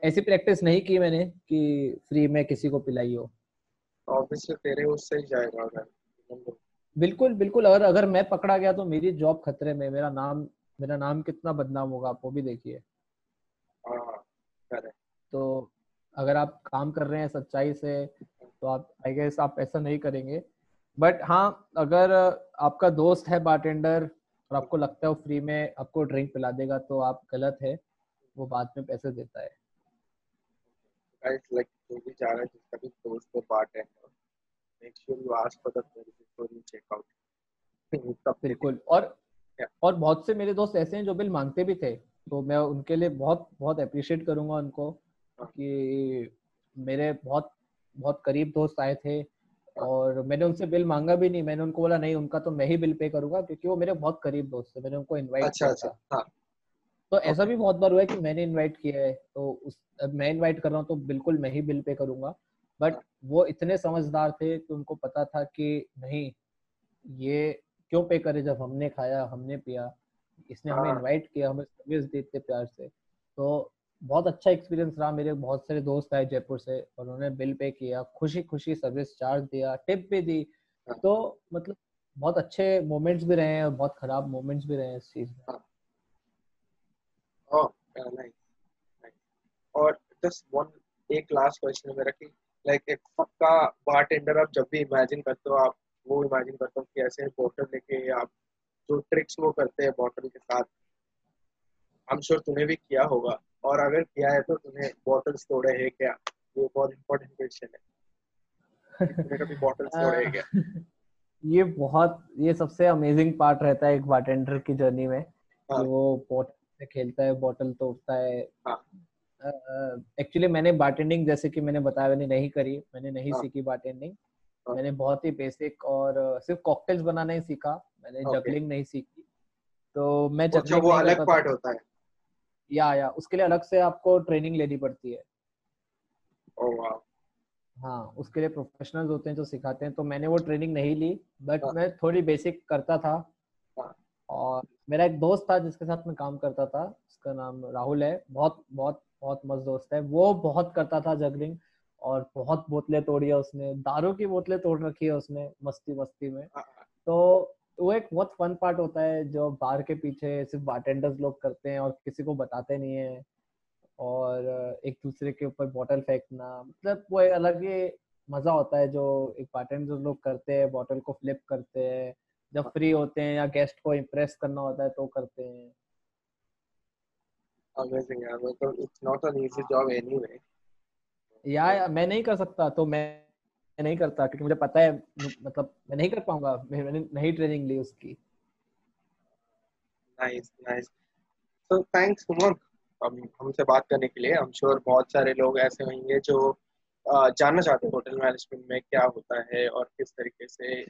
ऐसी प्रैक्टिस नहीं की मैंने कि फ्री में किसी को पिलाई हो। ऑब्वियसली तेरे उससे ही जाएगा अगर। बिल्कुल बिल्कुल। अगर अगर मैं पकड़ा गया तो मेरी जॉब खतरे में मेरा नाम मेरा नाम कितना बदनाम होगा आप वो भी देखिए। हाँ, तो अगर आप काम कर रहे हैं सच्चाई से तो आप आई गेस आप ऐसा नहीं करेंगे। बट हाँ अगर आपका दोस्त है बारटेंडर और आपको लगता है वो फ्री में आपको ड्रिंक पिला देगा तो आप गलत है। वो बाद में पैसे देता है। Guys like जो भी जा रहा है जिसका भी दोस्त है पार्ट है make sure you ask for the bill before you check out. बिल्कुल। और और बहुत से मेरे दोस्त ऐसे हैं जो बिल मांगते भी थे तो मैं उनके लिए बहुत बहुत अप्रिशिएट करूँगा उनको हाँ। कि मेरे बहुत बहुत करीब दोस्त आए थे हाँ। और मैंने उनसे बिल मांगा भी नहीं। मैंने उनको बोला नहीं उनका तो मैं ही बिल पे करूँगा क्योंकि वो मेरे बहुत करीब दोस्त थे मैंने उनको इनवाइट अच्छा, किया अच्छा, हाँ. तो ऐसा भी बहुत बार हुआ है कि मैंने इनवाइट किया है तो उस अब मैं इनवाइट कर रहा हूँ तो बिल्कुल मैं ही बिल पे करूँगा बट हाँ। वो इतने समझदार थे कि उनको पता था कि नहीं ये क्यों पे करे जब हमने खाया हमने पिया इसने हमें इनवाइट हाँ। किया हमें सर्विस देते प्यार से तो बहुत अच्छा एक्सपीरियंस रहा मेरे बहुत सारे दोस्त आए जयपुर से और उन्होंने बिल पे किया खुशी खुशी सर्विस चार्ज दिया टिप भी दी हाँ। तो मतलब बहुत अच्छे मोमेंट्स भी रहे हैं और बहुत खराब मोमेंट्स भी रहे हैं इस चीज़ में नाइस और जस्ट वन एक लास्ट क्वेश्चन मेरा कि लाइक एक पक्का बारटेंडर आप जब भी इमेजिन करते हो आप वो इमेजिन करता हूँ कि ऐसे बॉटल लेके आप जो ट्रिक्स वो करते हैं बॉटल के साथ तूने भी किया होगा। और अगर किया है तो तूने बॉटल्स तोड़े हैं क्या? ये बहुत इंपॉर्टेंट क्वेश्चन है। तूने कभी बॉटल्स तोड़े हैं क्या? *laughs* ये बहुत ये सबसे अमेजिंग पार्ट रहता है एक बारटेंडर की जर्नी में हाँ. वो खेलता है बॉटल तोड़ता है एक्चुअली हाँ. uh, मैंने बारटेंडिंग जैसे कि मैंने बताया मैंने नहीं करी मैंने नहीं हाँ. सीखी बारटेंडिंग हाँ. मैंने बहुत ही बेसिक और सिर्फ़ कॉकटेल्स बनाना ही सीखा मैंने okay. जगलिंग नहीं सीखी तो मैं अच्छा, वो अलग पार्ट होता है या या उसके लिए अलग से आपको ट्रेनिंग लेनी पड़ती है oh, wow. हाँ उसके लिए प्रोफेशनल्स होते हैं जो सिखाते हैं तो मैंने वो ट्रेनिंग नहीं ली बट हाँ. मैं थोड़ी बेसिक करता था. और मेरा एक दोस्त था जिसके साथ मैं काम करता था उसका नाम राहुल है। बहुत बहुत बहुत मस्त दोस्त है। वो बहुत करता था जगलिंग और बहुत बोतलें तोड़ी है उसने। दारू की बोतलें तोड़ रखी है उसने मस्ती मस्ती में। हाँ। तो वो एक बहुत फन पार्ट होता है जो बार के पीछे सिर्फ़ बारटेंडर्स लोग करते हैं और किसी को बताते नहीं है। और एक दूसरे के ऊपर बॉटल फेंकना मतलब वो एक अलग ही मज़ा होता है जो एक बारटेंडर लोग करते हैं बॉटल को फ्लिप करते हैं। जब फ्री होते हैं या गेस्ट को इम्प्रेस करना होता है तो करते हैं। Amazing यार मतलब it's not an easy job anyway या मैं नहीं कर सकता तो मैं नहीं करता क्योंकि मुझे पता है मतलब मैं नहीं कर पाऊँगा मैंने नहीं ट्रेनिंग ली उसकी। नाइस नाइस तो थैंक्स उमंग हमसे बात करने के लिए आई एम श्योर बहुत सारे लोग ऐसे होंगे जो जानना चाहते हैं होटल मैनेजमेंट में क्या होता है और किस तरीके से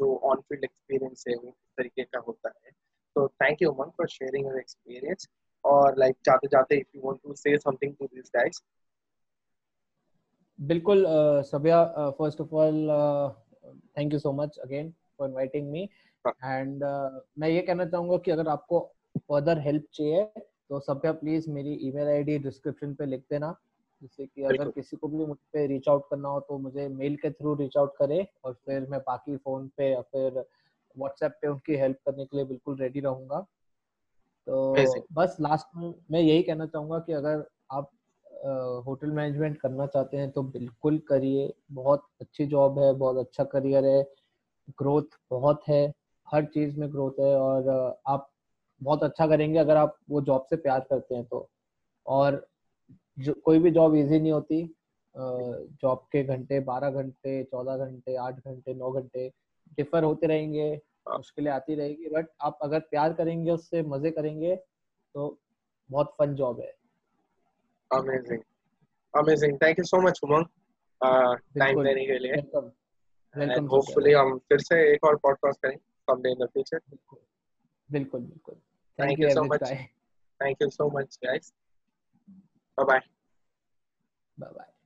जो ऑन फ़ील्ड एक्सपीरियंस है वो किस तरीके का होता है। तो thank you Umang for sharing your experience और लाइक जाते जाते if you want to say something to this guys बिल्कुल Sabhya first of all thank you so much again for inviting me and मैं ये कहना चाहूँगा कि अगर आपको फर्दर हेल्प चाहिए तो सभ्या प्लीज़ मेरी ईमेल आईडी डिस्क्रिप्शन पे लिख देना। जिससे कि अगर किसी को भी मुझ पे रीच आउट करना हो तो मुझे मेल के थ्रू रीच आउट करे और फिर मैं बाकी फ़ोन पे या फिर व्हाट्सएप पे उनकी हेल्प करने के लिए बिल्कुल रेडी रहूँगा। तो बस लास्ट में मैं यही कहना चाहूँगा कि अगर आप होटल मैनेजमेंट करना चाहते हैं तो बिल्कुल करिए। बहुत अच्छी जॉब है बहुत अच्छा करियर है ग्रोथ बहुत है हर चीज़ में ग्रोथ है और आप बहुत अच्छा करेंगे अगर आप वो जॉब से प्यार करते हैं तो। और जो कोई भी जॉब इजी नहीं होती। जॉब के घंटे बारह घंटे चौदह घंटे आठ घंटे नौ घंटे डिफर होते रहेंगे मुश्किलें आती रहेगी बट आप अगर प्यार करेंगे उससे मज़े करेंगे तो बहुत फन जॉब है। Amazing amazing thank you so much Umang time देने के लिए। एंड होपफुली हम फिर से एक और पॉडकास्ट करें समडे इन द फ्यूचर बिल्कुल। बिल्कुल। Thank you so much thank you so much guys bye bye bye bye